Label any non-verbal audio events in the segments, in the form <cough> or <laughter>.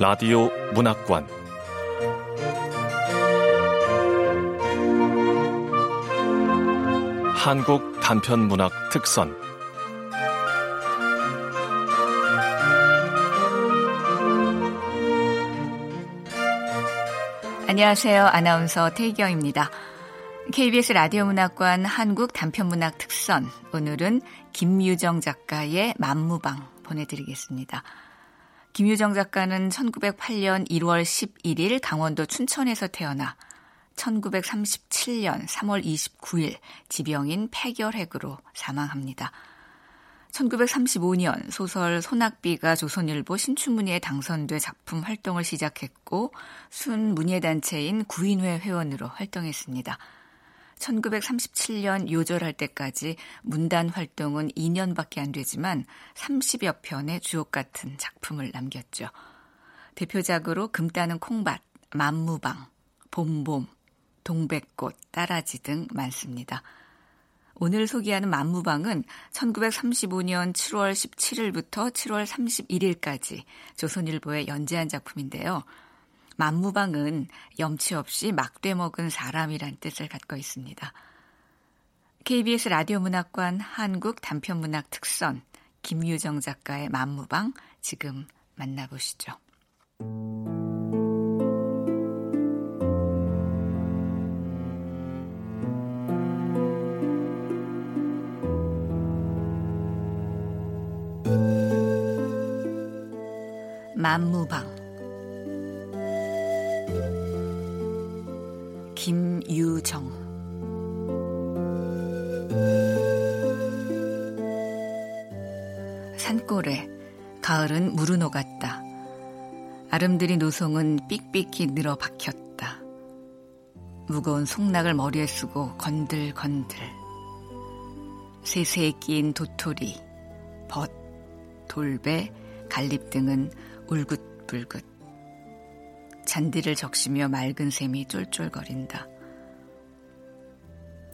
라디오 문학관 한국 단편 문학 특선 안녕하세요. 아나운서 태희경입니다. KBS 라디오 문학관 한국 단편 문학 특선 오늘은 김유정 작가의 만무방 보내드리겠습니다. 김유정 작가는 1908년 1월 11일 강원도 춘천에서 태어나 1937년 3월 29일 지병인 폐결핵으로 사망합니다. 1935년 소설 소낙비가 조선일보 신춘문예에 당선돼 작품 활동을 시작했고 순 문예단체인 구인회 회원으로 활동했습니다. 1937년 요절할 때까지 문단 활동은 2년밖에 안 되지만 30여 편의 주옥 같은 작품을 남겼죠. 대표작으로 금 따는 콩밭, 만무방, 봄봄, 동백꽃, 따라지 등 많습니다. 오늘 소개하는 만무방은 1935년 7월 17일부터 7월 31일까지 조선일보에 연재한 작품인데요. 만무방은 염치 없이 막돼 먹은 사람이란 뜻을 갖고 있습니다. KBS 라디오 문학관 한국 단편문학 특선 김유정 작가의 만무방 지금 만나보시죠. 만무방 김유정 산골에 가을은 무르노 같다. 아름드리 노송은 삑삑히 늘어 박혔다. 무거운 송락을 머리에 쓰고 건들건들. 세세에 끼인 도토리, 벗, 돌배, 갈립 등은 울긋불긋. 잔디를 적시며 맑은 샘이 쫄쫄거린다.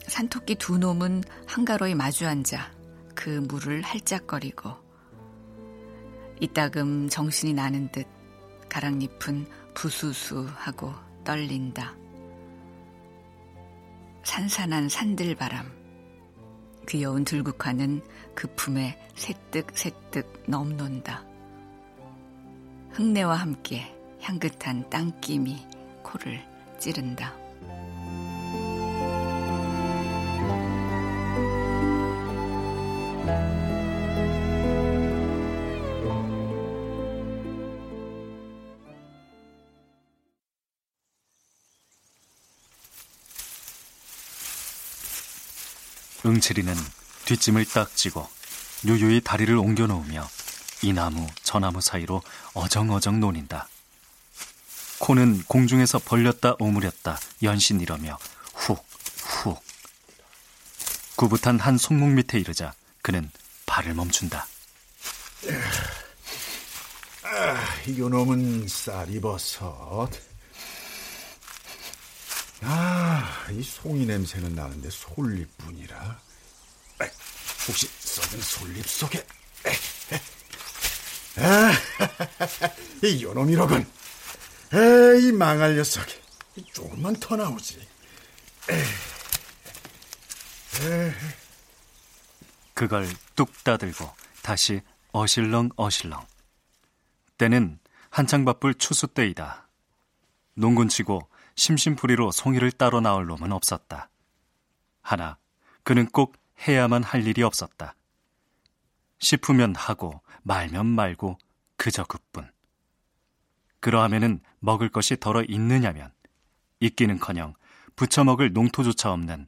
산토끼 두 놈은 한가로이 마주 앉아 그 물을 할짝거리고 이따금 정신이 나는 듯 가랑잎은 부수수하고 떨린다. 산산한 산들바람, 귀여운 들국화는 그 품에 새뜩새뜩 넘논다. 흙내와 함께 향긋한 땅김이 코를 찌른다. 응칠이는 뒷짐을 딱 쥐고 유유히 다리를 옮겨 놓으며 이 나무 저 나무 사이로 어정어정 논인다. 코는 공중에서 벌렸다 오므렸다 연신 이러며 훅, 훅. 구붓한 한 송목 밑에 이르자 그는 발을 멈춘다. 아, 요놈은 쌀이버섯. 아, 이 송이 냄새는 나는데 솔잎뿐이라. 혹시 썩은 솔잎 속에... 아, <laughs> 이 요놈이로군. 에이 망할 녀석 조금만 더 나오지. 그걸 뚝 따들고 다시 어실렁 어실렁. 때는 한창 바쁠 추수 때이다. 농군치고 심심풀이로 송이를 따러 나올 놈은 없었다. 하나 그는 꼭 해야만 할 일이 없었다. 싶으면 하고 말면 말고 그저 그뿐. 그러하면은 먹을 것이 덜어 있느냐면 있기는커녕 부쳐 먹을 농토조차 없는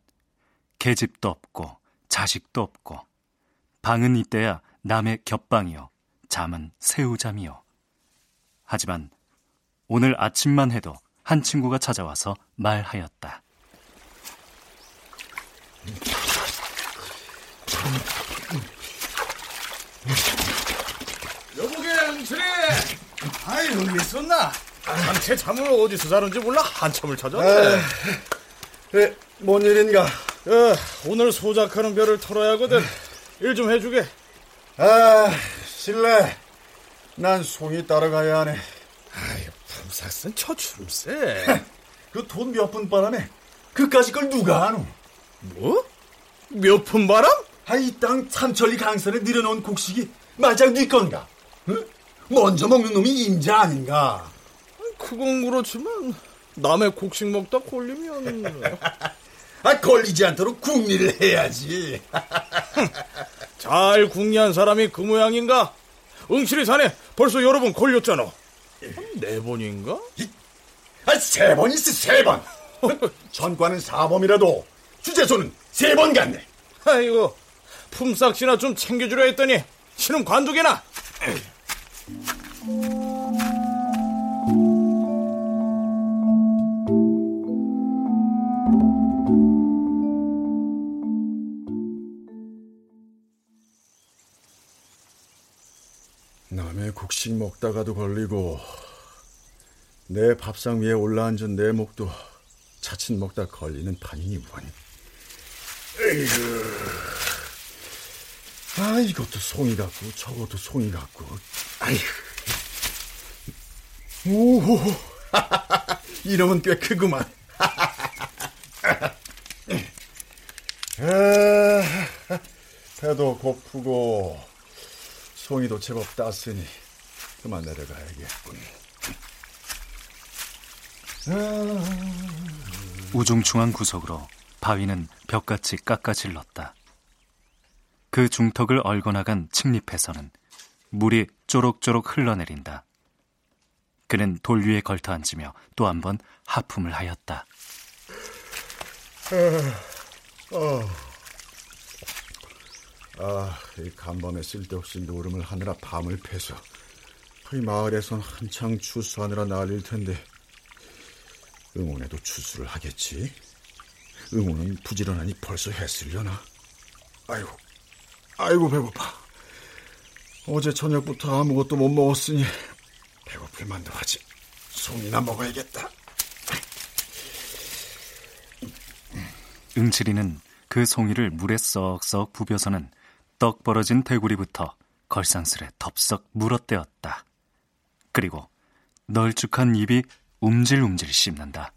계집도 없고 자식도 없고 방은 이때야 남의 겹방이요 잠은 새우잠이요 하지만 오늘 아침만 해도 한 친구가 찾아와서 말하였다. 여보게 응철이 아이 여기 있었나? 당체 잠을 어디서 자는지 몰라 한참을 찾았네. 에, 뭔 일인가? 어, 오늘 소작하는 별을 털어야 하거든. 일 좀 해주게. 아, 실례. 난 송이 따라가야 하네. 아이, 품삯은 처출세. 그돈 몇 푼 바람에 그까지 걸 누가 아노? 뭐? 몇 푼 바람? 아이 땅 삼천리 강산에 늘여놓은 곡식이 마장 네 건가? 응? 먼저 먹는 놈이 임자 아닌가? 그건 그렇지만 남의 곡식 먹다 걸리면 아 걸리지 않도록 궁리를 해야지. <laughs> 잘 궁리한 사람이 그 모양인가? 응실이 사네 벌써 여러 번 걸렸잖아. 네 번인가? 아, 세 번 있어, 세 번. <laughs> 전과는 사범이라도 주제소는 세 번 갔네. 아이고 품삯이나 좀 챙겨주려 했더니 신은 관두게나. <laughs> 남의 곡식 먹다가도 걸리고 내 밥상 위에 올라앉은 내 목도 자칫 먹다 걸리는 판이니 뭐니. 에이구. 아 이것도 송이 같고 저것도 송이 같고. 아이고. 오, 이놈은 꽤 크구만. <laughs> 아, 배도 고프고 송이도 제법 땄으니 그만 내려가야겠군. 우중충한 구석으로 바위는 벽같이 깎아질렀다. 그 중턱을 얼거나간 칡잎에서는 물이 쪼록쪼록 흘러내린다. 그는 돌 위에 걸터 앉으며 또 한 번 하품을 하였다. 아, 이 간밤에 쓸데없이 노름을 하느라 밤을 패서 이 마을에선 한창 추수하느라 난릴 텐데 응원에도 추수를 하겠지. 응원은 부지런하니 벌써 했으려나. 아이고, 아이고 배고파. 어제 저녁부터 아무것도 못 먹었으니 배고플 만도 하지. 송이나 먹어야겠다. 응칠이는 그 송이를 물에 썩썩 부벼서는 떡 벌어진 대구리부터 걸상스레 덥석 물어떼었다. 그리고 널쭉한 입이 움질움질 씹는다.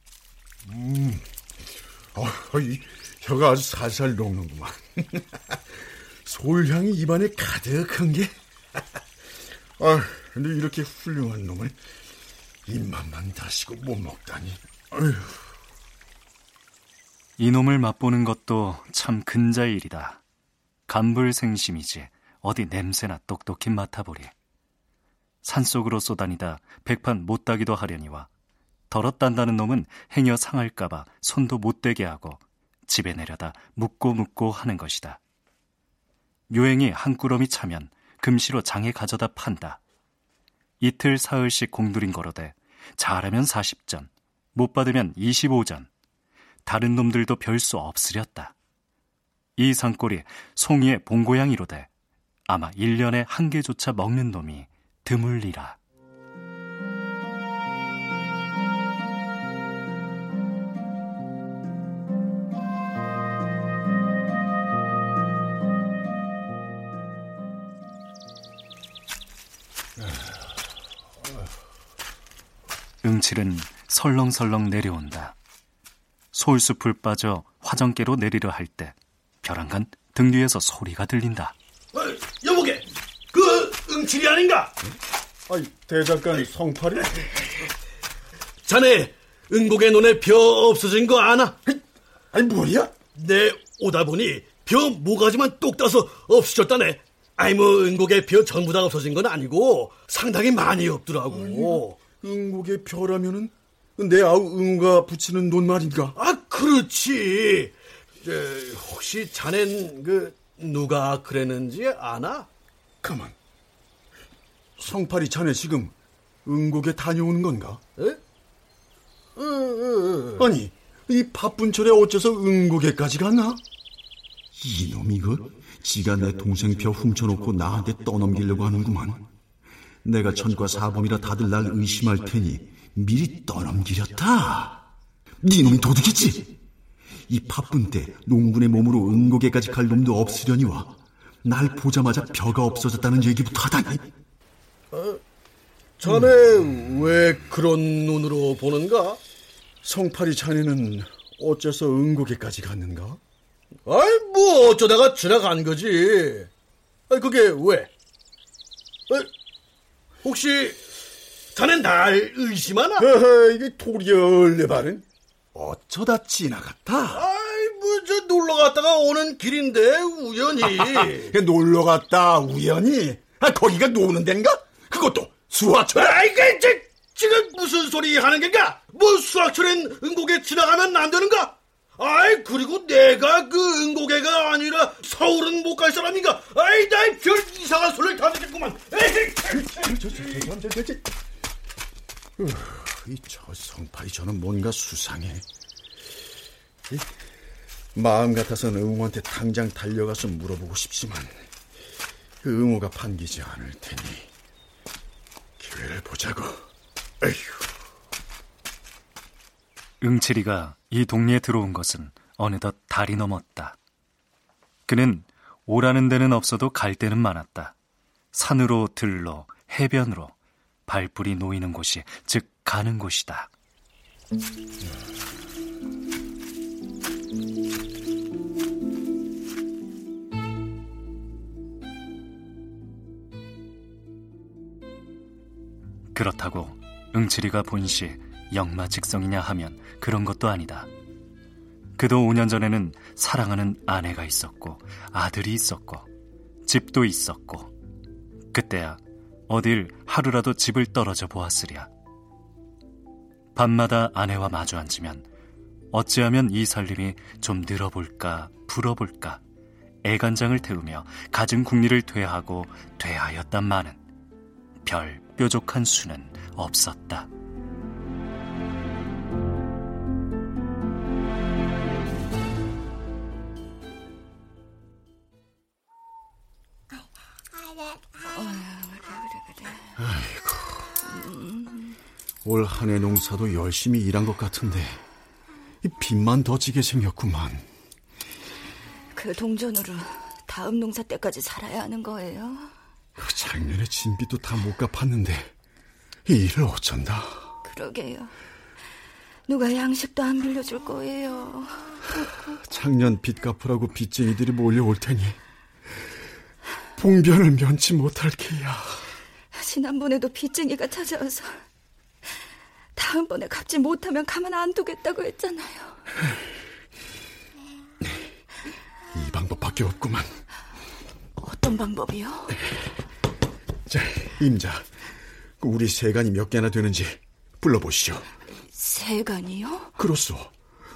어, 이 혀가 아주 살살 녹는구만. <laughs> 솔향이 입안에 가득한 게. <laughs> 아, 근데 이렇게 훌륭한 놈을 입맛만 다시고 못 먹다니. 어휴. 이놈을 맛보는 것도 참 근자의 일이다. 간불생심이지 어디 냄새나 똑똑히 맡아보리. 산속으로 쏘다니다 백판 못 따기도 하려니와 덜었단다는 놈은 행여 상할까봐 손도 못 대게 하고 집에 내려다 묻고 묻고 하는 것이다. 요행이 한 꾸러미 차면 금시로 장에 가져다 판다. 이틀 사흘씩 공들인 거로되 잘하면 40전, 못 받으면 25전. 다른 놈들도 별 수 없으렸다. 이 산골이 송이의 본고양이로되 아마 1년에 한 개조차 먹는 놈이 드물리라. 응칠은 설렁설렁 내려온다. 솔숲을 빠져 화정계로 내리려 할 때 벼랑간 등 뒤에서 소리가 들린다. 어, 여보게, 그 응칠이 아닌가? 아이, 대장간 성팔이? 자네 응곡의 눈에 벼 없어진 거 아나? 아니, 뭐야? 내 오다 보니 벼 모가지만 똑 따서 없어졌다네. 아이 뭐 응곡의 벼 전부 다 없어진 건 아니고 상당히 많이 없더라고. 응국의 벼라면은 내 아우 응우가 붙이는 논 말인가? 아 그렇지. 저, 혹시 자넨 그 누가 그랬는지 아나? 가만. 성팔이 자네 지금 응곡에 다녀오는 건가? 에? 어, 어, 어. 아니, 이 바쁜 철에 어째서 응곡에까지 갔나? 이놈 이거 지가 내 동생 벼 훔쳐놓고 나한테 떠넘기려고 하는구만. 내가 천과 사범이라 다들 날 의심할 테니 미리 떠넘기렸다. 네 놈이 도둑이지? 이 바쁜 때 농군의 몸으로 응곡에까지 갈 놈도 없으려니와 날 보자마자 벼가 없어졌다는 얘기부터 하다니. 자네 왜 그런 눈으로 보는가? 성팔이 자네는 어째서 은고개까지 갔는가? 아이, 뭐, 어쩌다가 지나간 거지. 아이, 그게 왜? 아이, 혹시, 자네 날 의심하나? 허허, 이게 도리어 발은 어쩌다 지나갔다. 아이, 뭐, 저 놀러 갔다가 오는 길인데, 우연히. 놀러 갔다 우연히? 아, 거기가 노는 데인가? 그것도 수화철? 아이, 그, 저, 지금 무슨 소리 하는 게가? 뭐, 수학철엔 은곡에 지나가면 안 되는가? 아이, 그리고 내가 그 은곡에가 아니라 서울은 못 갈 사람인가? 아이, 나이 별 이상한 소리를 다 듣겠구만. 에이, 이 저 성팔이 저는 뭔가 수상해. 이, 마음 같아서는 응호한테 당장 달려가서 물어보고 싶지만 그 응호가 반기지 않을 테니 기회를 보자고. 에휴. 응칠이가 이 동네에 들어온 것은 어느덧 달이 넘었다. 그는 오라는 데는 없어도 갈 데는 많았다. 산으로 들로 해변으로 발뿔이 놓이는 곳이 즉 가는 곳이다. 그렇다고 응칠이가 본시 역마직성이냐 하면 그런 것도 아니다. 그도 5년 전에는 사랑하는 아내가 있었고 아들이 있었고 집도 있었고 그때야 어딜 하루라도 집을 떨어져 보았으랴. 밤마다 아내와 마주 앉으면 어찌하면 이 살림이 좀 늘어볼까 불어볼까 애간장을 태우며 가진 국리를 퇴하고 퇴하였단마는 별 뾰족한 수는 없었다. 올 한 해 농사도 열심히 일한 것 같은데 이 빚만 더 지게 생겼구만. 그 동전으로 다음 농사 때까지 살아야 하는 거예요. 그 작년에 진빚도 다 못 갚았는데 이 일을 어쩐다. 그러게요. 누가 양식도 안 빌려줄 거예요. 작년 빚 갚으라고 빚쟁이들이 몰려올 테니 봉변을 면치 못할 게야. 지난번에도 빚쟁이가 찾아와서 다음번에 갚지 못하면 가만 안 두겠다고 했잖아요. 이 방법밖에 없구만. 어떤 방법이요? 자, 임자. 우리 세간이 몇 개나 되는지 불러보시오. 세간이요? 그렇소.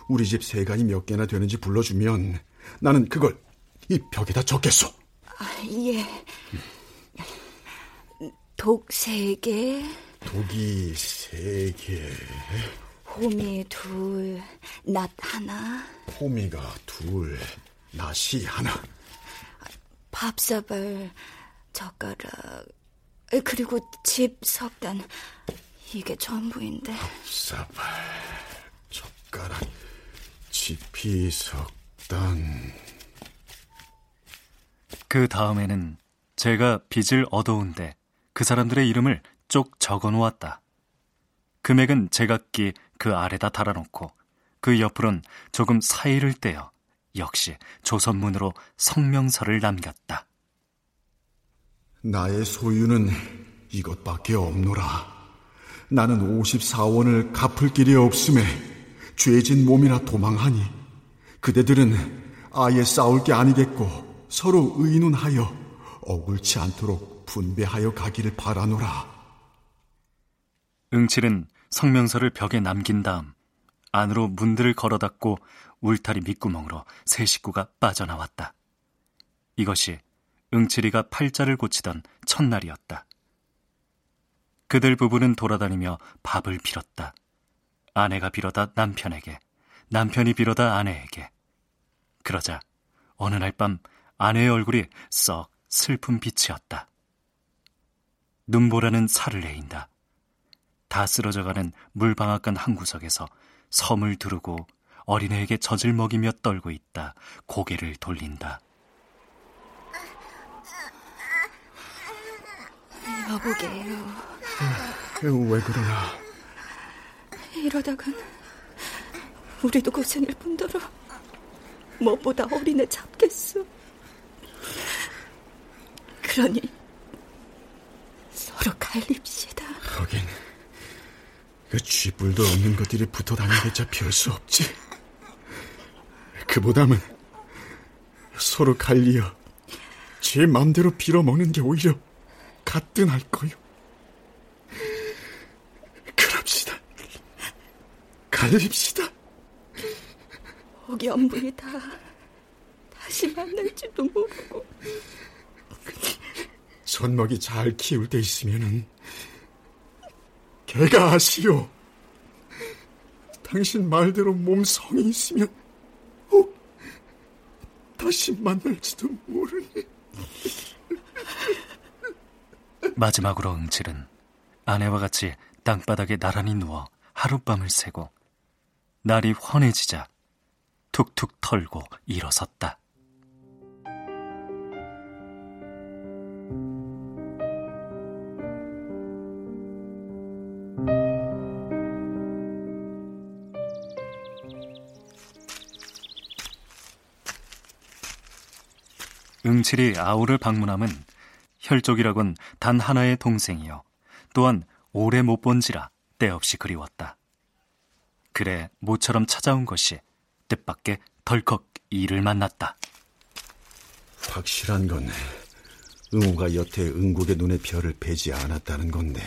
우리 집 세간이 몇 개나 되는지 불러주면 나는 그걸 이 벽에다 적겠소. 아, 예. 독 세 개, 독이 세 개, 호미 둘, 낫 하나, 호미가 둘, 낫이 하나. 밥사발, 젓가락, 에, 그리고 집 석단. 이게 전부인데. 사발, 젓가락, 지피, 석단. 그 다음에는 제가 빚을 얻어온데 그 사람들의 이름을 쪽 적어 놓았다. 금액은 제각기 그 아래다 달아놓고 그 옆으론 조금 사이를 떼어 역시 조선문으로 성명서를 남겼다. 나의 소유는 이것밖에 없노라. 나는 54원을 갚을 길이 없음에 죄진 몸이라 도망하니 그대들은 아예 싸울 게 아니겠고 서로 의논하여 억울치 않도록 분배하여 가기를 바라노라. 응칠은 성명서를 벽에 남긴 다음 안으로 문들을 걸어 닫고 울타리 밑구멍으로 세 식구가 빠져나왔다. 이것이 응칠이가 팔자를 고치던 첫날이었다. 그들 부부는 돌아다니며 밥을 빌었다. 아내가 빌어다 남편에게, 남편이 빌어다 아내에게. 그러자 어느 날 밤 아내의 얼굴이 썩 슬픈 빛이었다. 눈보라는 살을 내인다. 다 쓰러져가는 물방앗간 한 구석에서 섬을 두르고 어린애에게 젖을 먹이며 떨고 있다. 고개를 돌린다. 여보게요. 왜 그러나? 이러다간 우리도 고생일 뿐더러 무엇보다 어린애 잡겠어. 그러니 서로 갈립시다. 하긴 그 쥐뿔도 없는 것들이 붙어 다니겠자 별 수 없지. 그보다는 서로 갈리어 제 맘대로 빌어먹는 게 오히려 가뜩할 거요. 그럽시다. 갈립시다. 오연불이다. 다시 만날지도 모르고. 젖먹이 잘 키울 때 있으면은 개가 아시오. 당신 말대로 몸성이 있으면 혹 다시 만날지도 모르니. 마지막으로 응칠은 아내와 같이 땅바닥에 나란히 누워 하룻밤을 새고 날이 환해지자 툭툭 털고 일어섰다. 응칠이 아우를 방문함은 혈족이라곤 단 하나의 동생이요. 또한 오래 못 본지라 때없이 그리웠다. 그래 모처럼 찾아온 것이 뜻밖의 덜컥 이를 만났다. 확실한 건 응호가 여태 응국의 눈에 별을 베지 않았다는 건데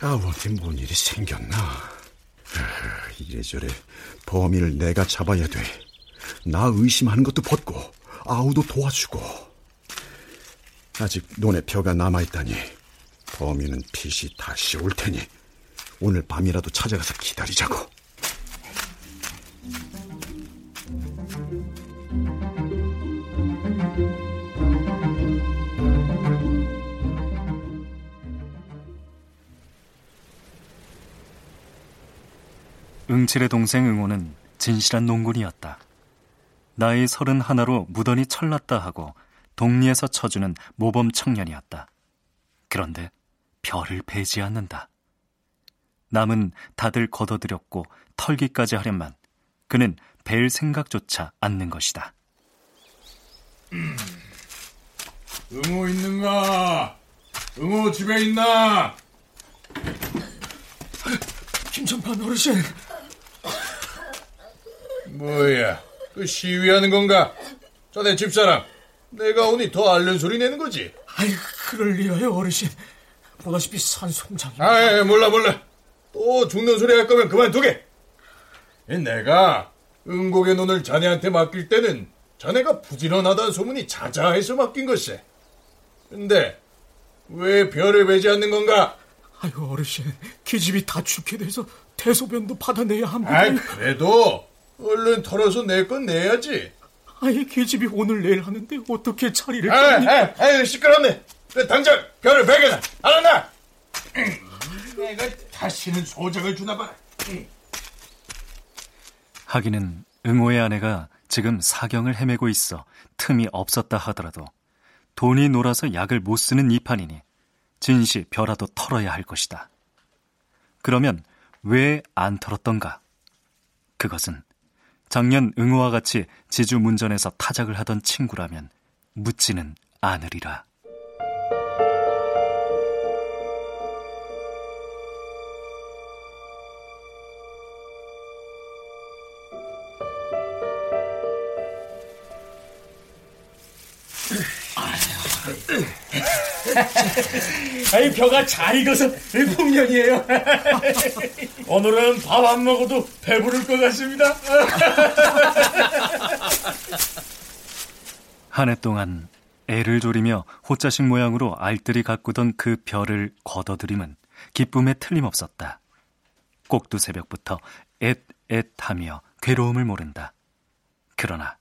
아우한테 뭔 일이 생겼나? 이래저래 범인을 내가 잡아야 돼. 나 의심하는 것도 벗고 아우도 도와주고 아직 논에 벼가 남아있다니 범인은 빛이 다시 올 테니 오늘 밤이라도 찾아가서 기다리자고. 응칠의 동생 응호는 진실한 농군이었다. 나이 서른 하나로 무던히 철났다 하고 동리에서 쳐주는 모범 청년이었다. 그런데 별을 베지 않는다. 남은 다들 걷어들였고 털기까지 하련만 그는 벨 생각조차 않는 것이다. 음, 응호 있는가? 응호 집에 있나? 김전판 어르신. 뭐야, 그 시위하는 건가? 자네 집사람, 내가 오니 더 앓는 소리 내는 거지? 아이, 그럴 리가요, 어르신. 보다시피 산송장이. 아, 몰라, 몰라. 또 죽는 소리 할 거면 그만두게. 내가 응곡의 눈을 자네한테 맡길 때는 자네가 부지런하다는 소문이 자자해서 맡긴 것이. 근데 왜 별을 베지 않는 건가? 아유 어르신, 기집이 다 죽게 돼서 대소변도 받아내야 합니다. 아이 그래도 얼른 털어서 내 건 내야지. 아예 계집이 오늘 내일 하는데 어떻게 자리를 아이, 아이, 아이 시끄럽네. 당장 별을 베게나 알았나? 내가 다시는 소장을 주나 봐. 하기는 응호의 아내가 지금 사경을 헤매고 있어 틈이 없었다 하더라도 돈이 놀아서 약을 못 쓰는 이 판이니 진시 벼라도 털어야 할 것이다. 그러면 왜 안 털었던가? 그것은 작년 응호와 같이 지주 문전에서 타작을 하던 친구라면 묻지는 않으리라. <laughs> 아이 벼가 잘 익어서 풍년이에요. <laughs> 오늘은 밥 안 먹어도 배부를 것 같습니다. <laughs> 한 해 동안 애를 조리며 호자식 모양으로 알뜰히 가꾸던 그 별을 걷어들임은 기쁨에 틀림없었다. 꼭두 새벽부터 앳앳하며 괴로움을 모른다. 그러나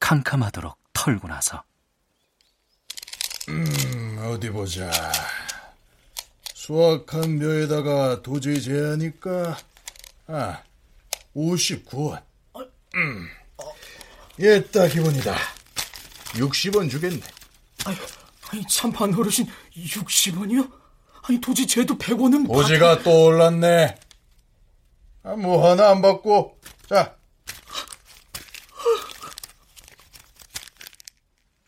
캄캄하도록 털고 나서 음, 어디 보자. 수확한 묘에다가 도저히 제하니까, 아, 59원. 음. 얘 예, 딱 기본이다. 60원 주겠네. 아유, 아니 참반 어르신 60원이요? 아니 도지 쟤도 100원은 보지가 또 올랐네. 아, 뭐 하나 안 받고. 자.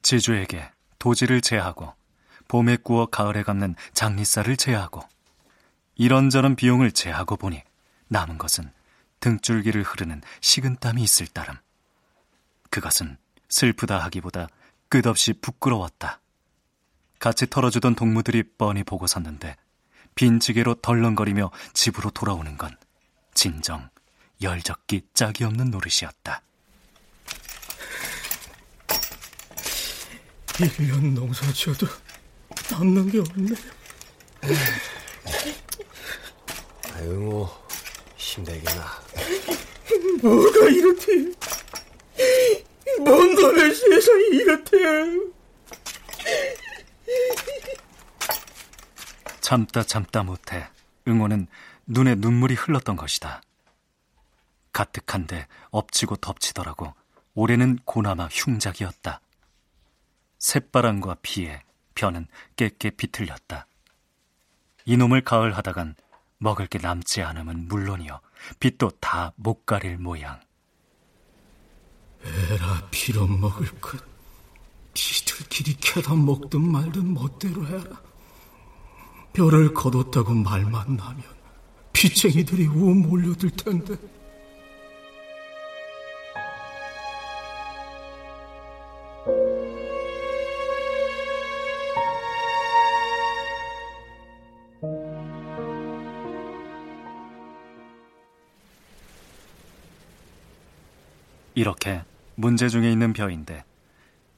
지주에게 도지를 제하고 봄에 구워 가을에 갚는 장리쌀을 제하고 이런저런 비용을 제하고 보니 남은 것은 등줄기를 흐르는 식은땀이 있을 따름. 그것은 슬프다 하기보다 끝없이 부끄러웠다. 같이 털어주던 동무들이 뻔히 보고 섰는데 빈 지게로 덜렁거리며 집으로 돌아오는 건 진정 열적기 짝이 없는 노릇이었다. 1년 농사 지어도 남는 게 없네. 아유, 뭐, 힘들게나. 뭐가 이렇대? 뭔 놈의 세상이 이렇대? 참다 참다 못해 응호는 눈에 눈물이 흘렀던 것이다. 가뜩한데 엎치고 덮치더라고 올해는 고나마 흉작이었다. 새바람과 비에 벼는 깨깨 비틀렸다. 이놈을 가을하다간 먹을 게 남지 않으면 물론이요 빚도 다 못 가릴 모양. 에라 빌어먹을 것. 니들끼리 캐다 먹든 말든 멋대로 해라. 별을 거뒀다고 말만 나면 피쟁이들이 우 몰려들 텐데. 이렇게 문제 중에 있는 벼인데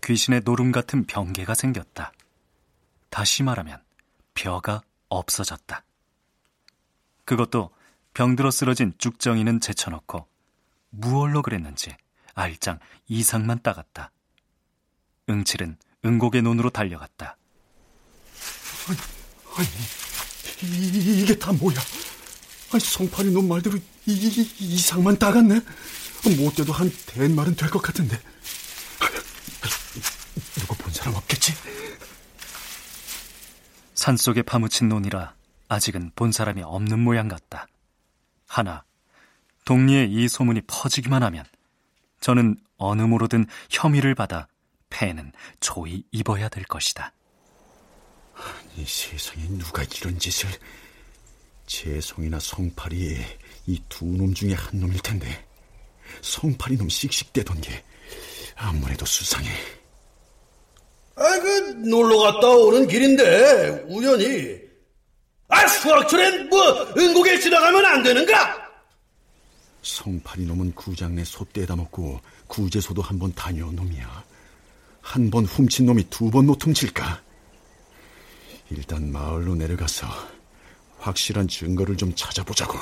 귀신의 노름 같은 병개가 생겼다. 다시 말하면 벼가 없어졌다. 그것도 병들어 쓰러진 죽정이는 제쳐놓고 무얼로 그랬는지 알짱 이상만 따갔다. 응칠은 응곡의 논으로 달려갔다. 아니, 아니 이, 게다 뭐야? 아니, 성팔이 놈 말대로 이, 이, 이상만 따갔네? 못 돼도 한 대말은 될 것 같은데. 누구 본 사람 없겠지? 산속에 파묻힌 논이라 아직은 본 사람이 없는 모양 같다. 하나, 동리에 이 소문이 퍼지기만 하면 저는 어느 모로든 혐의를 받아 폐는 조이 입어야 될 것이다. 이 세상에 누가 이런 짓을... 재송이나 성팔이 이 두 놈 중에 한 놈일 텐데 성팔이 놈 씩씩대던 게 아무래도 수상해. 아, 그 놀러 갔다 오는 길인데 우연히 아 수학철엔 뭐 은곡에 지나가면 안 되는가? 성팔이 놈은 구장내 소 떼다 먹고 구제소도 한 번 다녀온 놈이야. 한 번 훔친 놈이 두 번 노퉁칠까? 일단 마을로 내려가서 확실한 증거를 좀 찾아보자고.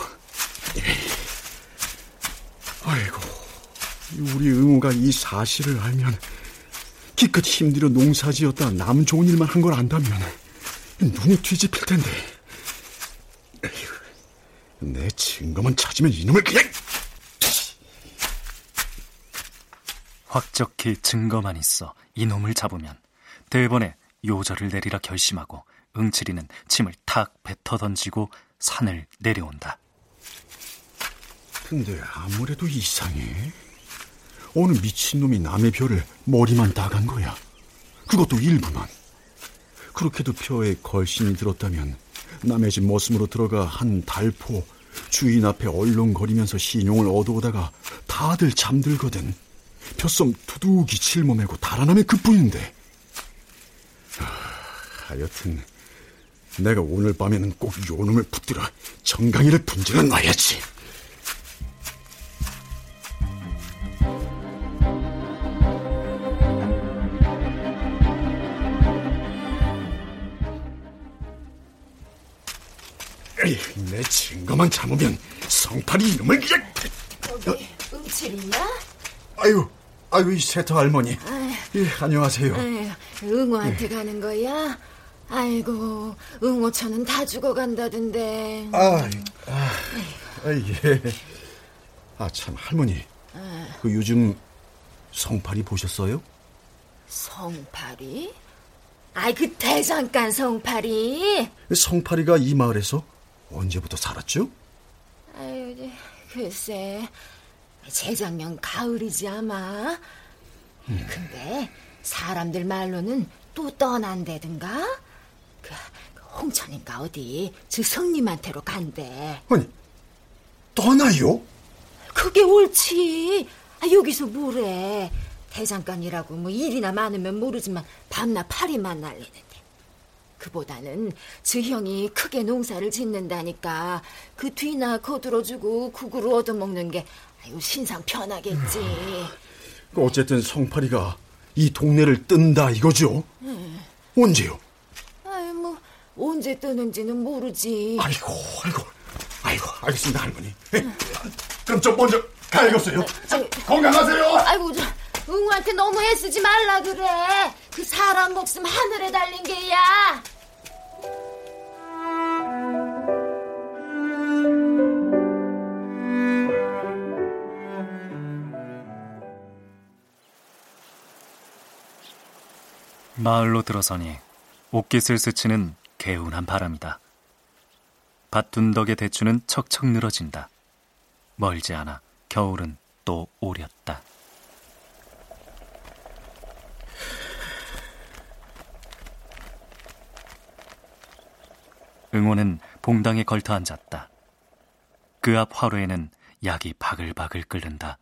아이고, 우리 응우가 이 사실을 알면 기껏 힘들어 농사지었다 남 좋은 일만 한 걸 안다면 눈이 뒤집힐 텐데. 에휴, 내 증거만 찾으면 이놈을 그냥... 확적히 증거만 있어 이놈을 잡으면 대번에 요절을 내리라 결심하고 응칠이는 침을 탁 뱉어 던지고 산을 내려온다. 근데 아무래도 이상해. 어느 미친놈이 남의 벼를 머리만 따간 거야. 그것도 일부만. 그렇게도 벼에 걸신이 들었다면 남의 집 머슴으로 들어가 한 달포 주인 앞에 얼렁거리면서 신용을 얻어오다가 다들 잠들거든. 벼섬 두둑이 짊어매고 달아나면 그뿐인데. 하여튼 내가 오늘 밤에는 꼭 요놈을 붙들어 정강이를 분질러 놔야지. 내 증거만 참으면 성팔이 이놈을 그냥... 거기 응칠이냐? 아유, 아유, 이 세터 할머니. 예, 안녕하세요. 아유, 응호한테 가는 거야? 아이고, 응호처는 다 죽어간다던데. 아, 아, 아, 예. 아, 참, 할머니. 그 요즘 성팔이 보셨어요? 성팔이? 아이 그 대장간 성팔이. 성팔이가 이 마을에서 언제부터 살았죠? 아유, 글쎄 재작년 가을이지 아마. 음. 근데 사람들 말로는 또 떠난다든가. 그, 그 홍천인가 어디 저 성님한테로 간대. 아니 떠나요? 그게 옳지. 아, 여기서 뭐래. 대장간이라고 뭐 일이나 많으면 모르지만 밤낮 파리만 날리는데. 그보다는 저 형이 크게 농사를 짓는다니까 그 뒤나 거들어주고 국으로 얻어먹는 게 아유 신상 편하겠지. 그 어쨌든 성팔이가 이 동네를 뜬다 이거죠? 응. 언제요? 아유 뭐 언제 뜨는지는 모르지. 아이고 아이고 아이고 알겠습니다 할머니. 응. 그럼 저 먼저 가야겠어요. 건강하세요. 아이고 저 응우한테 너무 애쓰지 말라 그래. 그 사람 목숨 하늘에 달린 게야. 마을로 들어서니 옷깃을 스치는 개운한 바람이다. 밭둔덕의 대추는 척척 늘어진다. 멀지 않아 겨울은 또 오렸다. 응호는 봉당에 걸터 앉았다. 그 앞 화로에는 약이 바글바글 끓는다.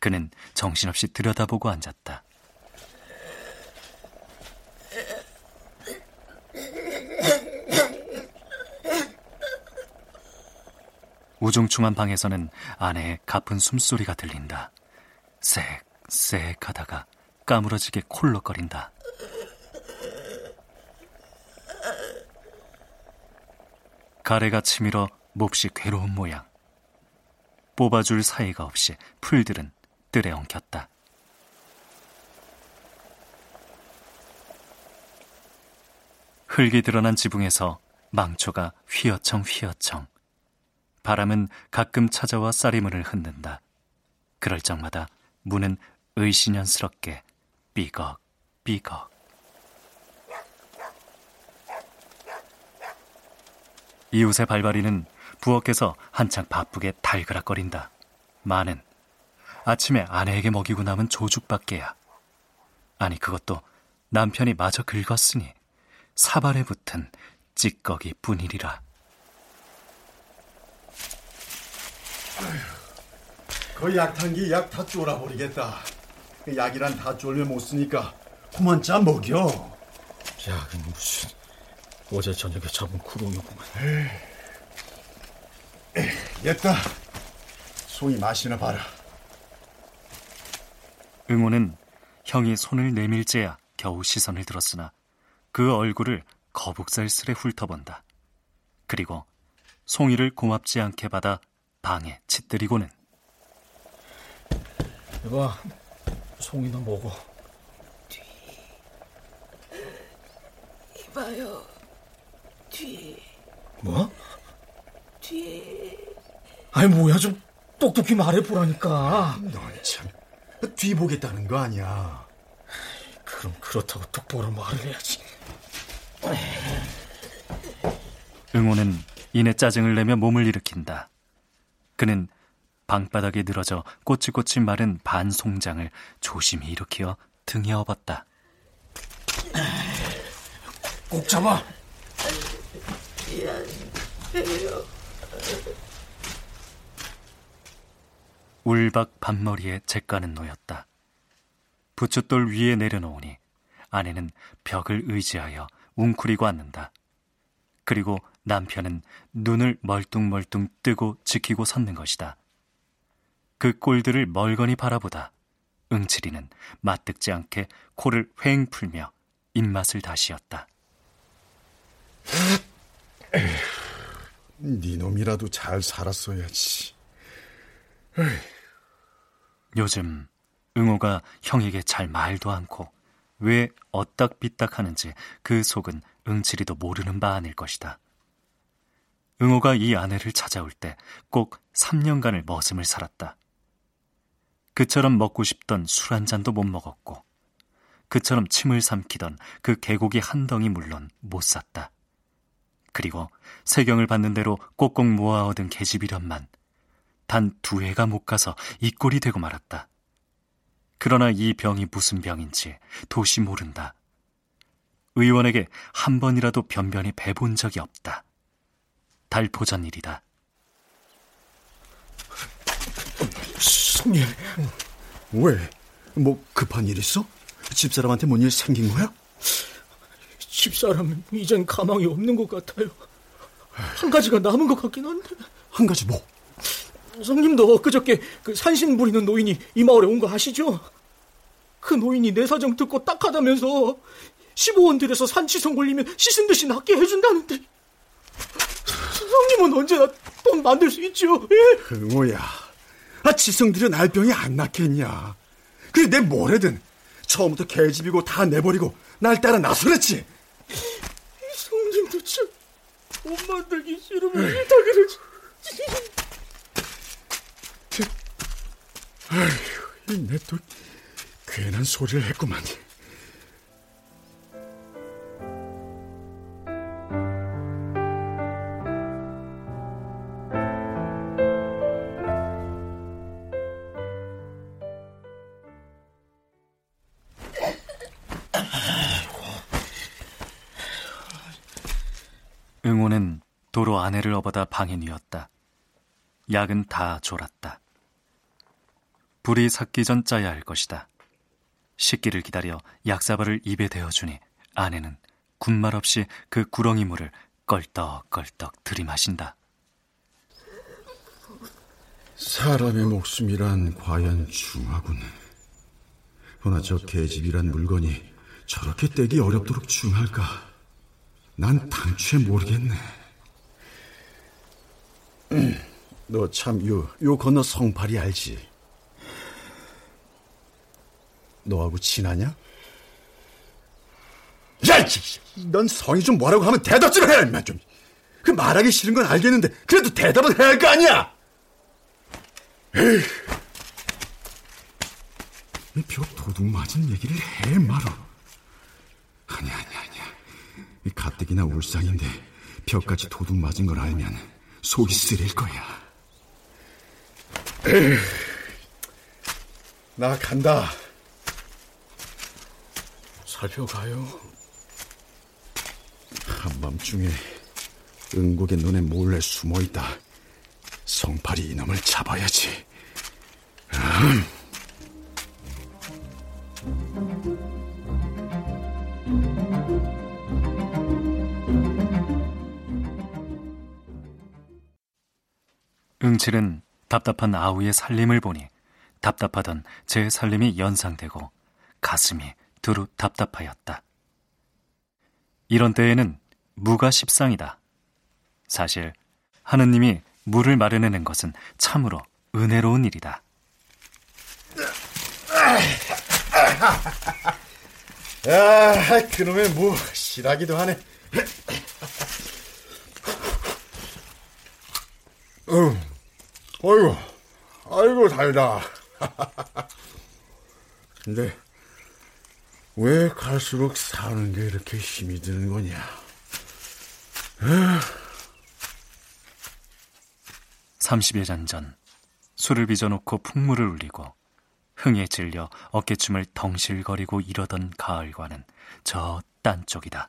그는 정신없이 들여다보고 앉았다. 우중충한 방에서는 아내의 가쁜 숨소리가 들린다. 쌕쌕 하다가 까무러지게 콜록거린다. 가래가 치밀어 몹시 괴로운 모양. 뽑아줄 사이가 없이 풀들은 뜰에 엉켰다. 흙이 드러난 지붕에서 망초가 휘어청 휘어청. 바람은 가끔 찾아와 쌀이문을 흔든다. 그럴 적마다 문은 의신연스럽게 삐걱 삐걱. 이웃의 발발이는 부엌에서 한창 바쁘게 달그락거린다. 많은 아침에 아내에게 먹이고 남은 조죽밖에야. 아니 그것도 남편이 마저 긁었으니 사발에 붙은 찌꺼기 뿐이리라. 그 약탄기 약 다 쫄아버리겠다. 그 약이란 다 쫄면 못 쓰니까 그만 짜 먹여. 약은 무슨 어제 저녁에 잡은 구렁이구만. 됐다. 송이 맛이나 봐라. 응호는 형이 손을 내밀재야 겨우 시선을 들었으나 그 얼굴을 거북살스레 훑어본다. 그리고 송이를 고맙지 않게 받아 방에 짙들이고는 이봐, 송이나 먹어. 뒤. 이봐요. 뒤. 뭐? 뒤. 아니 뭐야 좀 똑똑히 말해보라니까. 넌 참. 뒤 보겠다는 거 아니야. 그럼 그렇다고 똑바로 말을 해야지. 응호는 이내 짜증을 내며 몸을 일으킨다. 그는 방바닥에 늘어져 꼬치꼬치 마른 반송장을 조심히 일으켜 등에 업었다. 꼭 잡아. 울박 반머리에 잿가는 놓였다. 부추돌 위에 내려놓으니 아내는 벽을 의지하여 웅크리고 앉는다. 그리고 남편은 눈을 멀뚱멀뚱 뜨고 지키고 섰는 것이다. 그 꼴들을 멀거니 바라보다 응칠이는 맞듣지 않게 코를 휑 풀며 입맛을 다시었다. 네 놈이라도 잘 살았어야지. 요즘 응호가 형에게 잘 말도 않고 왜 어딱비딱 하는지 그 속은 응칠이도 모르는 바 아닐 것이다. 응호가 이 아내를 찾아올 때 꼭 3년간을 머슴을 살았다. 그처럼 먹고 싶던 술 한 잔도 못 먹었고 그처럼 침을 삼키던 그 계곡이 한 덩이 물론 못 샀다. 그리고 세경을 받는 대로 꼭꼭 모아 얻은 계집이련만 단 두 해가 못 가서 이 꼴이 되고 말았다. 그러나 이 병이 무슨 병인지 도시 모른다. 의원에게 한 번이라도 변변히 배본 적이 없다. 달포전 일이다. 성님, 왜? 뭐 급한 일 있어? 집사람한테 뭔 일 생긴 거야? 집사람은 이젠 가망이 없는 것 같아요. 한 가지가 남은 것 같긴 한데. 한 가지 뭐? 성님도 그저께 그 산신 부리는 노인이 이 마을에 온 거 아시죠? 그 노인이 내 사정 듣고 딱하다면서 15원 들여서 산치성 걸리면 시신 듯이 낫게 해준다는데. 성님은 언제나 돈 만들 수 있죠. 예? 뭐야? 아, 지성 들여 날 병이 안 낫겠냐? 그래 내 뭐래든 처음부터 개집이고 다 내버리고 날 따라 나서랬지. 성님도 참돈 만들기 싫으면 다 그러지. 아휴, 내또 괜한 소리를 했구만. 아내를 업어다 방에 누웠다. 약은 다 졸았다. 불이 삭기 전 짜야 할 것이다. 식기를 기다려 약사발을 입에 대어주니 아내는 군말 없이 그 구렁이 물을 껄떡껄떡 들이마신다. 사람의 목숨이란 과연 중하군. 허나 저 계집이란 물건이 저렇게 떼기 어렵도록 중할까? 난 당최 모르겠네. 너 참, 요, 요 건너 성팔이 알지? 너하고 친하냐? 야, 넌 성이 좀 뭐라고 하면 대답 좀 해, 임마 좀. 그 말하기 싫은 건 알겠는데 그래도 대답은 해야 할 거 아니야. 에이. 벽 도둑 맞은 얘기를 해 말어. 아니야, 아니야, 아니야. 가뜩이나 울상인데 벽까지 도둑 맞은 걸 알면 속이 쓰릴 거야. 에이. 나 간다. 살펴가요. 한밤중에 응국의 눈에 몰래 숨어 있다. 성팔이 이놈을 잡아야지. 음. 응칠은 답답한 아우의 살림을 보니 답답하던 제 살림이 연상되고 가슴이 두루 답답하였다. 이런 때에는 무가 십상이다. 사실 하느님이 물을 마련해낸 것은 참으로 은혜로운 일이다. 아, 그놈의 무 실하기도 하네. 응. 어이구, 아이고 달다. <laughs> 근데 왜 갈수록 사는 게 이렇게 힘이 드는 거냐? 30여 잔 전, 술을 빚어놓고 풍물을 울리고 흥에 질려 어깨춤을 덩실거리고 이러던 가을과는 저 딴 쪽이다.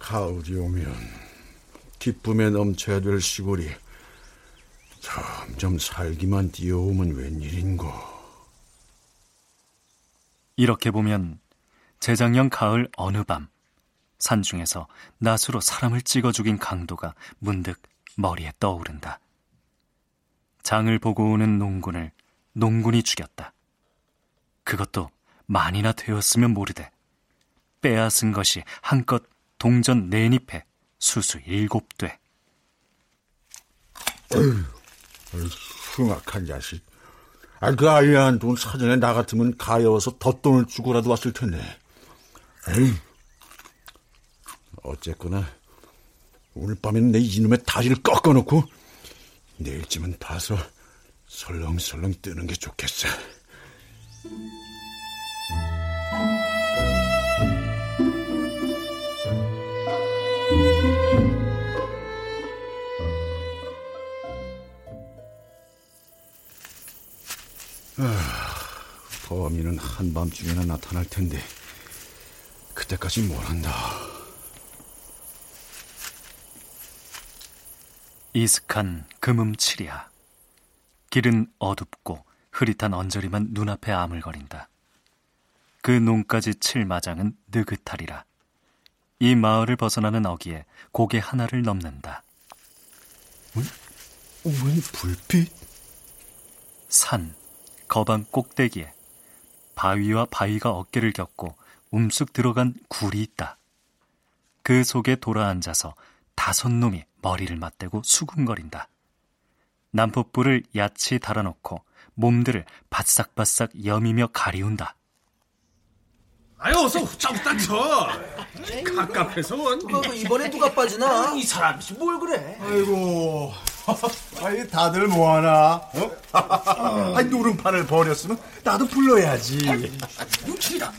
가을이 오면 기쁨에 넘쳐야 될 시골이 점점 살기만 뛰어오면 웬일인고. 이렇게 보면 재작년 가을 어느 밤 산중에서 낫으로 사람을 찍어 죽인 강도가 문득 머리에 떠오른다. 장을 보고 오는 농군을 농군이 죽였다. 그것도 만이나 되었으면 모르되 빼앗은 것이 한껏 동전 네잎에 수수 일곱 돼. <clears throat> 흉악한 자식. 아, 그 아이한 돈 사전에 나 같으면 가여워서 덧돈을 주고라도 왔을 텐데. 에이. 어쨌거나 오늘 밤에는 내 이놈의 다리를 꺾어놓고 내일쯤은 봐서 설렁설렁 뜨는 게 좋겠어. 범인은 한밤중에나 나타날 텐데 그때까지 뭘 한다. 이슥한 금음칠이야. 길은 어둡고 흐릿한 언저리만 눈앞에 아물거린다. 그 논까지 칠 마장은 느긋하리라. 이 마을을 벗어나는 어기에 고개 하나를 넘는다. 웬, 웬 불빛? 산, 거방 꼭대기에 바위와 바위가 어깨를 겹고 움쑥 들어간 굴이 있다. 그 속에 돌아앉아서 다섯 놈이 머리를 맞대고 수군거린다. 난포불을 야치 달아놓고 몸들을 바싹바싹 여미며 가리운다. 아유 어서 후딱후딱 쳐. 갑갑해서 원. 뭐, 이번엔 누가 빠지나? 이 사람이 뭘 그래? 아이고, <laughs> 아이 다들 뭐하나? 어? <laughs> 아이 노름판을 버렸으면 나도 불러야지. 육칠이다.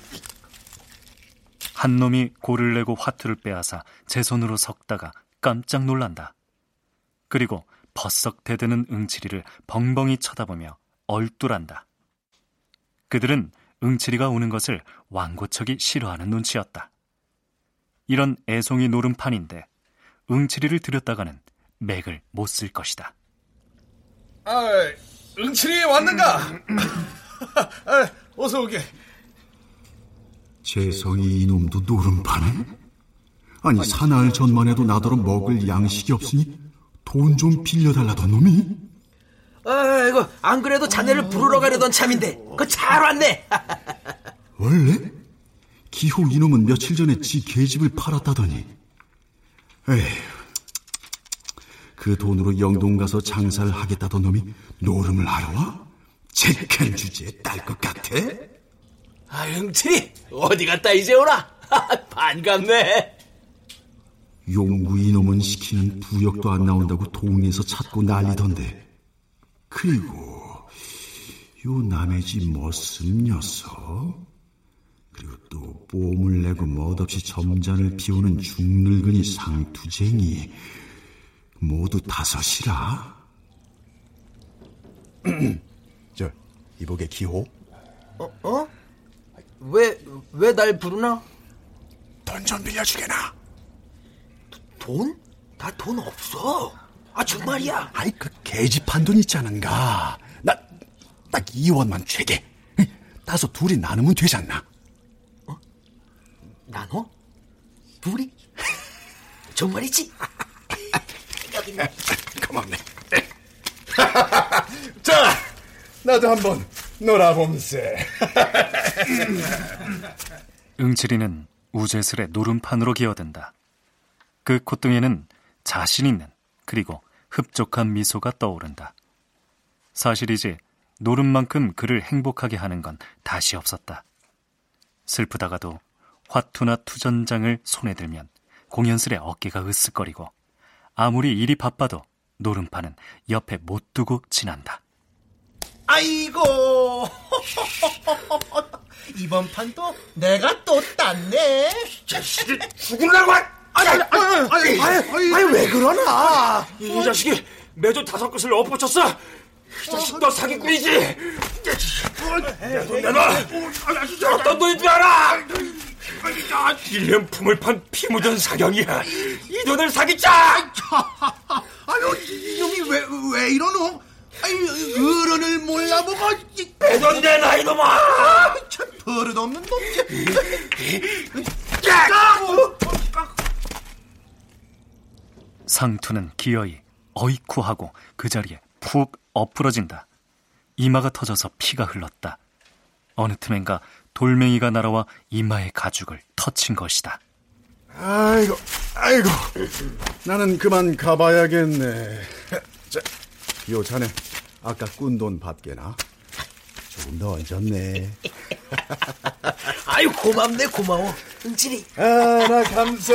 한 놈이 골을 내고 화투를 빼앗아 제 손으로 섞다가 깜짝 놀란다. 그리고 버썩 대드는 응치리를 벙벙이 쳐다보며 얼뚤한다. 그들은 응치리가 오는 것을 왕고척이 싫어하는 눈치였다. 이런 애송이 노름판인데 응치리를 들였다가는 맥을 못 쓸 것이다. 아, 응칠이 왔는가? <laughs> 아, 어서 오게. 재성이 이놈도 노름판에? 아니 사나흘 전만 해도 나더러 먹을 양식이 없으니 돈 좀 빌려달라던 놈이? 아이고 안 그래도 자네를 부르러 가려던 참인데 그 잘 왔네. <laughs> 원래? 기호 이놈은 며칠 전에 지 계집을 팔았다더니 에휴 그 돈으로 영동 가서 장사를 하겠다던 놈이 노름을 하러 와? 재칸 주제에 딸 것 같아? 아, 응칠이 어디 갔다 이제 오나? 반갑네. 용구 이놈은 시키는 부역도 안 나온다고 동네에서 찾고 난리던데 그리고 요 남의 집 머슴 녀석 그리고 또 뽐을 내고 멋없이 점잔을 피우는 중늙은이 상투쟁이 모두 다섯이라 <clears throat> 저 이복의 기호 어? 어? 왜, 왜 날 부르나? 돈 좀 빌려주게나 돈? 나 돈 없어. 아, 정말이야. 아이 그 계집한 돈 있지 않은가 나 딱 2원만 최게 따서 둘이 나누면 되지 않나 나눠? 둘이? <laughs> 정말이지? <laughs> 여기 있네. <laughs> 고맙네 <laughs> 자, 나도 한번 놀아봄세. <laughs> 응칠이는 우제슬의 노름판으로 기어든다. 그 콧등에는 자신 있는 그리고 흡족한 미소가 떠오른다. 사실이지 노름만큼 그를 행복하게 하는 건 다시 없었다. 슬프다가도 화투나 투전장을 손에 들면 공연스레 어깨가 으쓱거리고 아무리 일이 바빠도 노름판은 옆에 못 두고 지난다. 아이고. 이번 판도 내가 또 땄네. 자식이 죽을라고! 아니, 아니, 아니, 아니, 아니, 왜 그러나? 이 자식이 매주 다섯 것을 엎어쳤어. 이 자식 너 사기꾼이지. 내돈 내놔. 어떤 돈인 줄 알아? 1년 품을 판 피 묻은 사경이야. 이 돈을 사기자. <laughs> 아유, 이놈이 왜, 왜 이러노? 아유, 어른을 몰라보고. 내돈 내놔 이놈아. 아, 참 버릇 없는 놈. 상투는 기어이 어이쿠하고 그 자리에 푹 엎으러진다. 이마가 터져서 피가 흘렀다. 어느 틈엔가 돌멩이가 날아와 이마의 가죽을 터친 것이다. 아이고, 아이고. 나는 그만 가봐야겠네. 자, 요 자네, 아까 꾼 돈 받게나? 조금 더 얹었네. <laughs> 아유, 고맙네, 고마워. 응칠이. 아, 나 감사.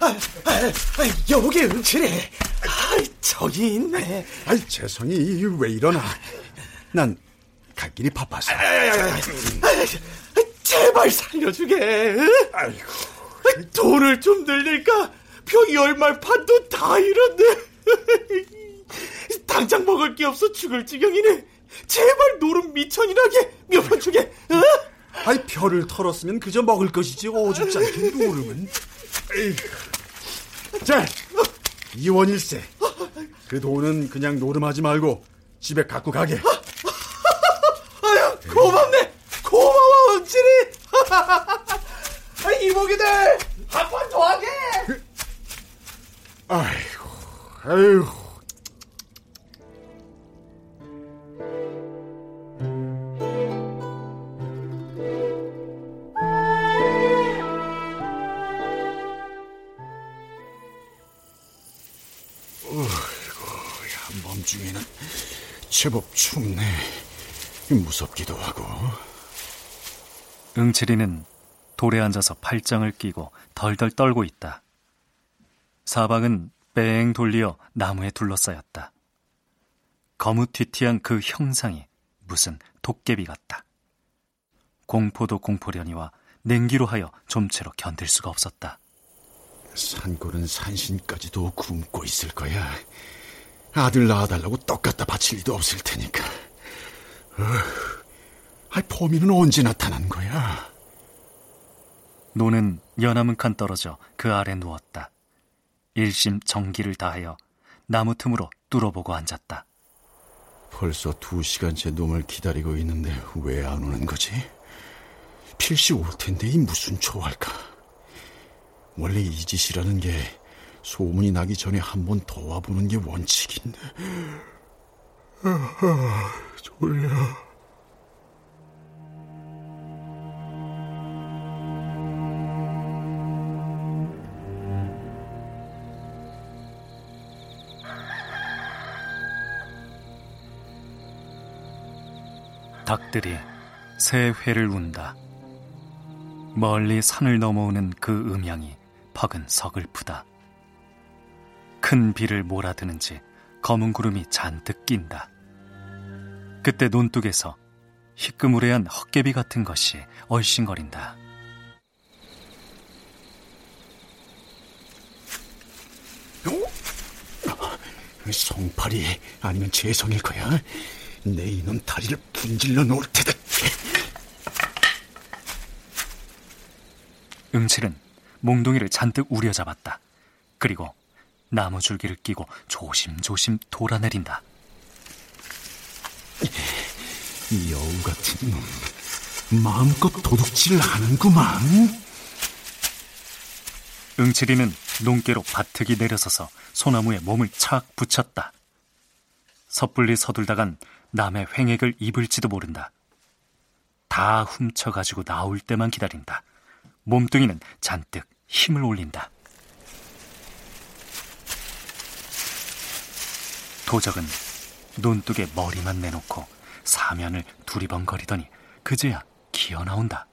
아, 아, 아, 여기 응칠이. 아, 저기 있네. 아, 재성이 왜 이러나? 난 갈 길이 바빠서. 아, 아, 제발 살려주게. 아이고. 돈을 좀 늘릴까? 표 열말 판도 다 잃었네. <laughs> 당장 먹을 게 없어 죽을 지경이네. 제발 노름 미천이라게 몇 번 주게. 어? 아이 별을 털었으면 그저 먹을 것이지 오죽지 않게 노름은. 자, 이원일세. 그 돈은 그냥 노름하지 말고 집에 갖고 가게. 아유, 고맙네. 고마워, 은칠이. 아, 이모기들, 한판더 하게. 아이고, 아이고. 밤중에는 제법 춥네. 무섭기도 하고. 응칠이는 돌에 앉아서 팔짱을 끼고 덜덜 떨고 있다. 사방은 뺑 돌리어 나무에 둘러싸였다. 거무튀튀한 그 형상이 무슨 도깨비 같다. 공포도 공포려니와 냉기로 하여 좀채로 견딜 수가 없었다. 산골은 산신까지도 굶고 있을 거야. 아들 낳아달라고 떡 갖다 바칠 리도 없을 테니까. 아, 범인은 언제 나타난 거야? 노는 연암은 칸 떨어져 그 아래 누웠다. 일심 정기를 다하여 나무 틈으로 뚫어보고 앉았다. 벌써 두 시간째 놈을 기다리고 있는데 왜 안 오는 거지? 필시 올 텐데 이 무슨 초할까? 원래 이 짓이라는 게 소문이 나기 전에 한 번 더 와보는 게 원칙인데. 졸려. 닭들이 새 회를 운다. 멀리 산을 넘어오는 그 음향이 퍽은 서글프다. 큰 비를 몰아드는지 검은 구름이 잔뜩 낀다. 그때 논둑에서 희끄무레한 헛개비 같은 것이 얼씬거린다. 성팔이 아니면 재성일 거야. 내 이놈 다리를 분질러 놓을 테다. 응칠은 몽둥이를 잔뜩 우려잡았다. 그리고 나무 줄기를 끼고 조심조심 돌아내린다. 여우 같은 놈, 마음껏 도둑질을 하는구만. 응칠이는 농깨로 바트기 내려서서 소나무에 몸을 착 붙였다. 섣불리 서둘다간 남의 횡액을 입을지도 모른다. 다 훔쳐가지고 나올 때만 기다린다. 몸뚱이는 잔뜩 힘을 올린다. 도적은 논둑에 머리만 내놓고 사면을 두리번거리더니 그제야 기어 나온다.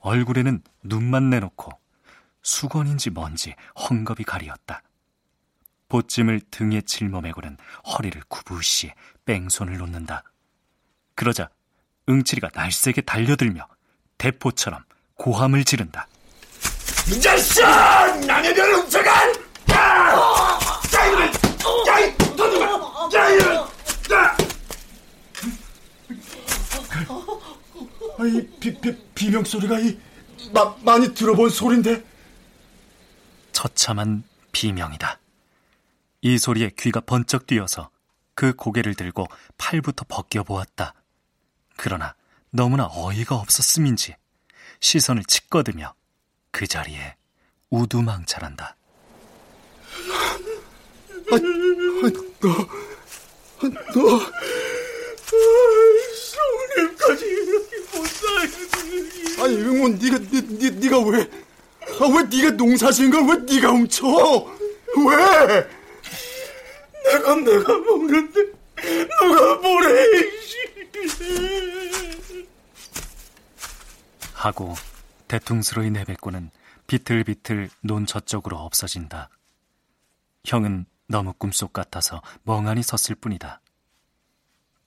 얼굴에는 눈만 내놓고 수건인지 뭔지 헝겊이 가리었다. 보찜을 등에 짊어매고는 허리를 구부시 뺑손을 놓는다. 그러자 응치리가 날쌔게 달려들며 대포처럼 고함을 지른다. 이 자식! 남의 별을 훔쳐간! 아이, 비, 비, 비명 소리가 이, 마, 많이 들어본 소린데. 처참한 비명이다. 이 소리에 귀가 번쩍 뛰어서 그 고개를 들고 팔부터 벗겨 보았다. 그러나 너무나 어이가 없었음인지 시선을 치꺼드며 그 자리에 우두망찰한다. 아, 아, 너, 아, 너, 성님까지 이렇게 못 살겠니? 아니 응원 네가 네, 네, 네가 왜, 아, 왜 네가 농사지은 걸왜 네가 훔쳐? 왜? 내가 내가 먹는데 누가 뭐래? 하고 대퉁스러이 내뱉고는 비틀비틀 논 저쪽으로 없어진다. 형은 너무 꿈속 같아서 멍하니 섰을 뿐이다.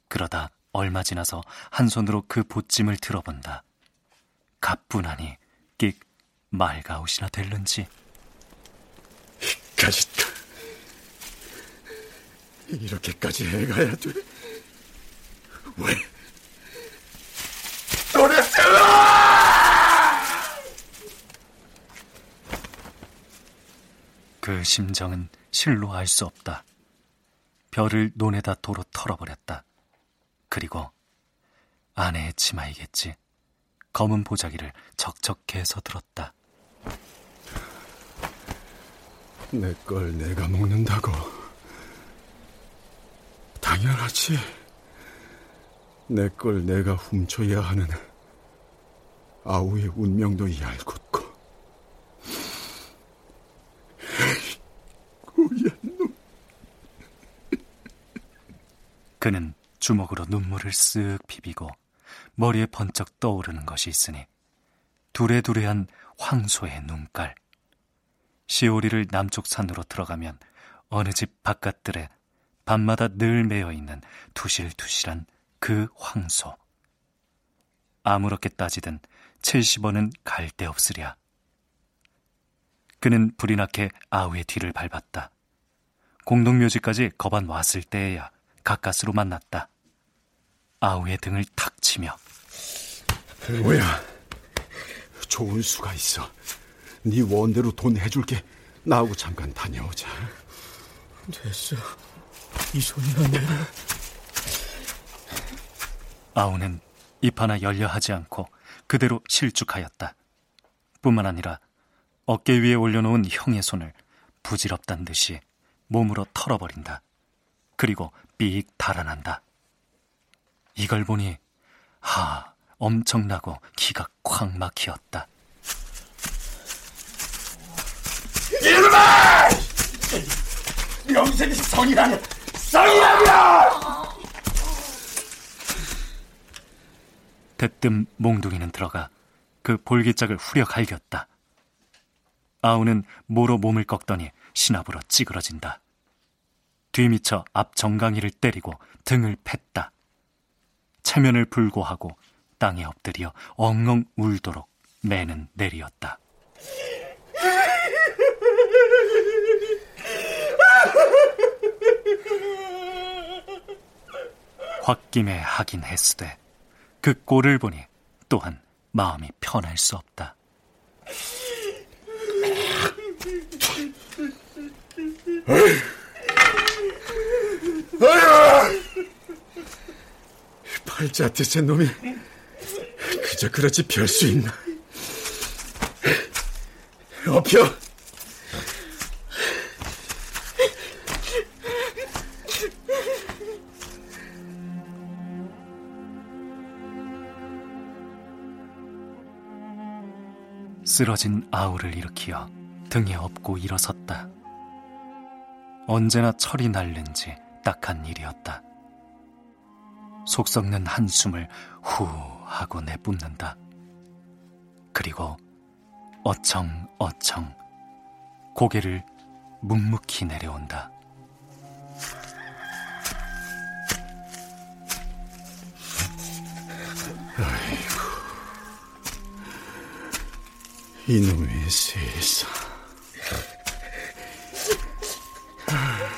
그러다 얼마 지나서 한 손으로 그 보찜을 들어본다. 가뿐하니 끽 말가웃이나 될는지. 이까짓 이렇게까지 해가야 돼. 왜? 그 심정은 실로 알 수 없다. 별을 논에다 도로 털어버렸다. 그리고 아내의 치마이겠지. 검은 보자기를 적적해서 들었다. 내 걸 내가 먹는다고. 당연하지. 내 걸 내가 훔쳐야 하는 아우의 운명도 얄궂고. 고얀 놈. 그는 주먹으로 눈물을 쓱 비비고 머리에 번쩍 떠오르는 것이 있으니 두레두레한 황소의 눈깔. 시오리를 남쪽 산으로 들어가면 어느 집 바깥들에 밤마다 늘 매여 있는 두실두실한 그 황소. 아무렇게 따지든 70원은 갈 데 없으랴. 그는 불이 나게 아우의 뒤를 밟았다. 공동묘지까지 거반 왔을 때에야 가까스로 만났다. 아우의 등을 탁 치며 뭐야? 좋은 수가 있어. 네 원대로 돈 해줄게. 나하고 잠깐 다녀오자. 됐어. 이 내려. 아우는 입 하나 열려 하지 않고 그대로 실축하였다. 뿐만 아니라 어깨 위에 올려놓은 형의 손을 부질없단 듯이 몸으로 털어버린다. 그리고 삑 달아난다. 이걸 보니 하 엄청나고 기가 콱 막히었다. 이놈아! 명색이 성이라냐! 성이라냐! 대뜸 몽둥이는 들어가 그 볼기짝을 후려 갈겼다. 아우는 모로 몸을 꺾더니 신압으로 찌그러진다. 뒤미쳐 앞 정강이를 때리고 등을 팼다. 체면을 불고하고 땅에 엎드려 엉엉 울도록 매는 내리었다. 홧김에 하긴 했으되 그 꼴을 보니 또한 마음이 편할 수 없다. 팔자 드센 놈이 그저 그렇지 별 수 있나? 엎혀! 쓰러진 아우를 일으키어 등에 업고 일어섰다. 언제나 철이 날는지 딱한 일이었다. 속 썩는 한숨을 후 하고 내뿜는다. 그리고 어청어청 고개를 묵묵히 내려온다. 이놈의 세상. <laughs>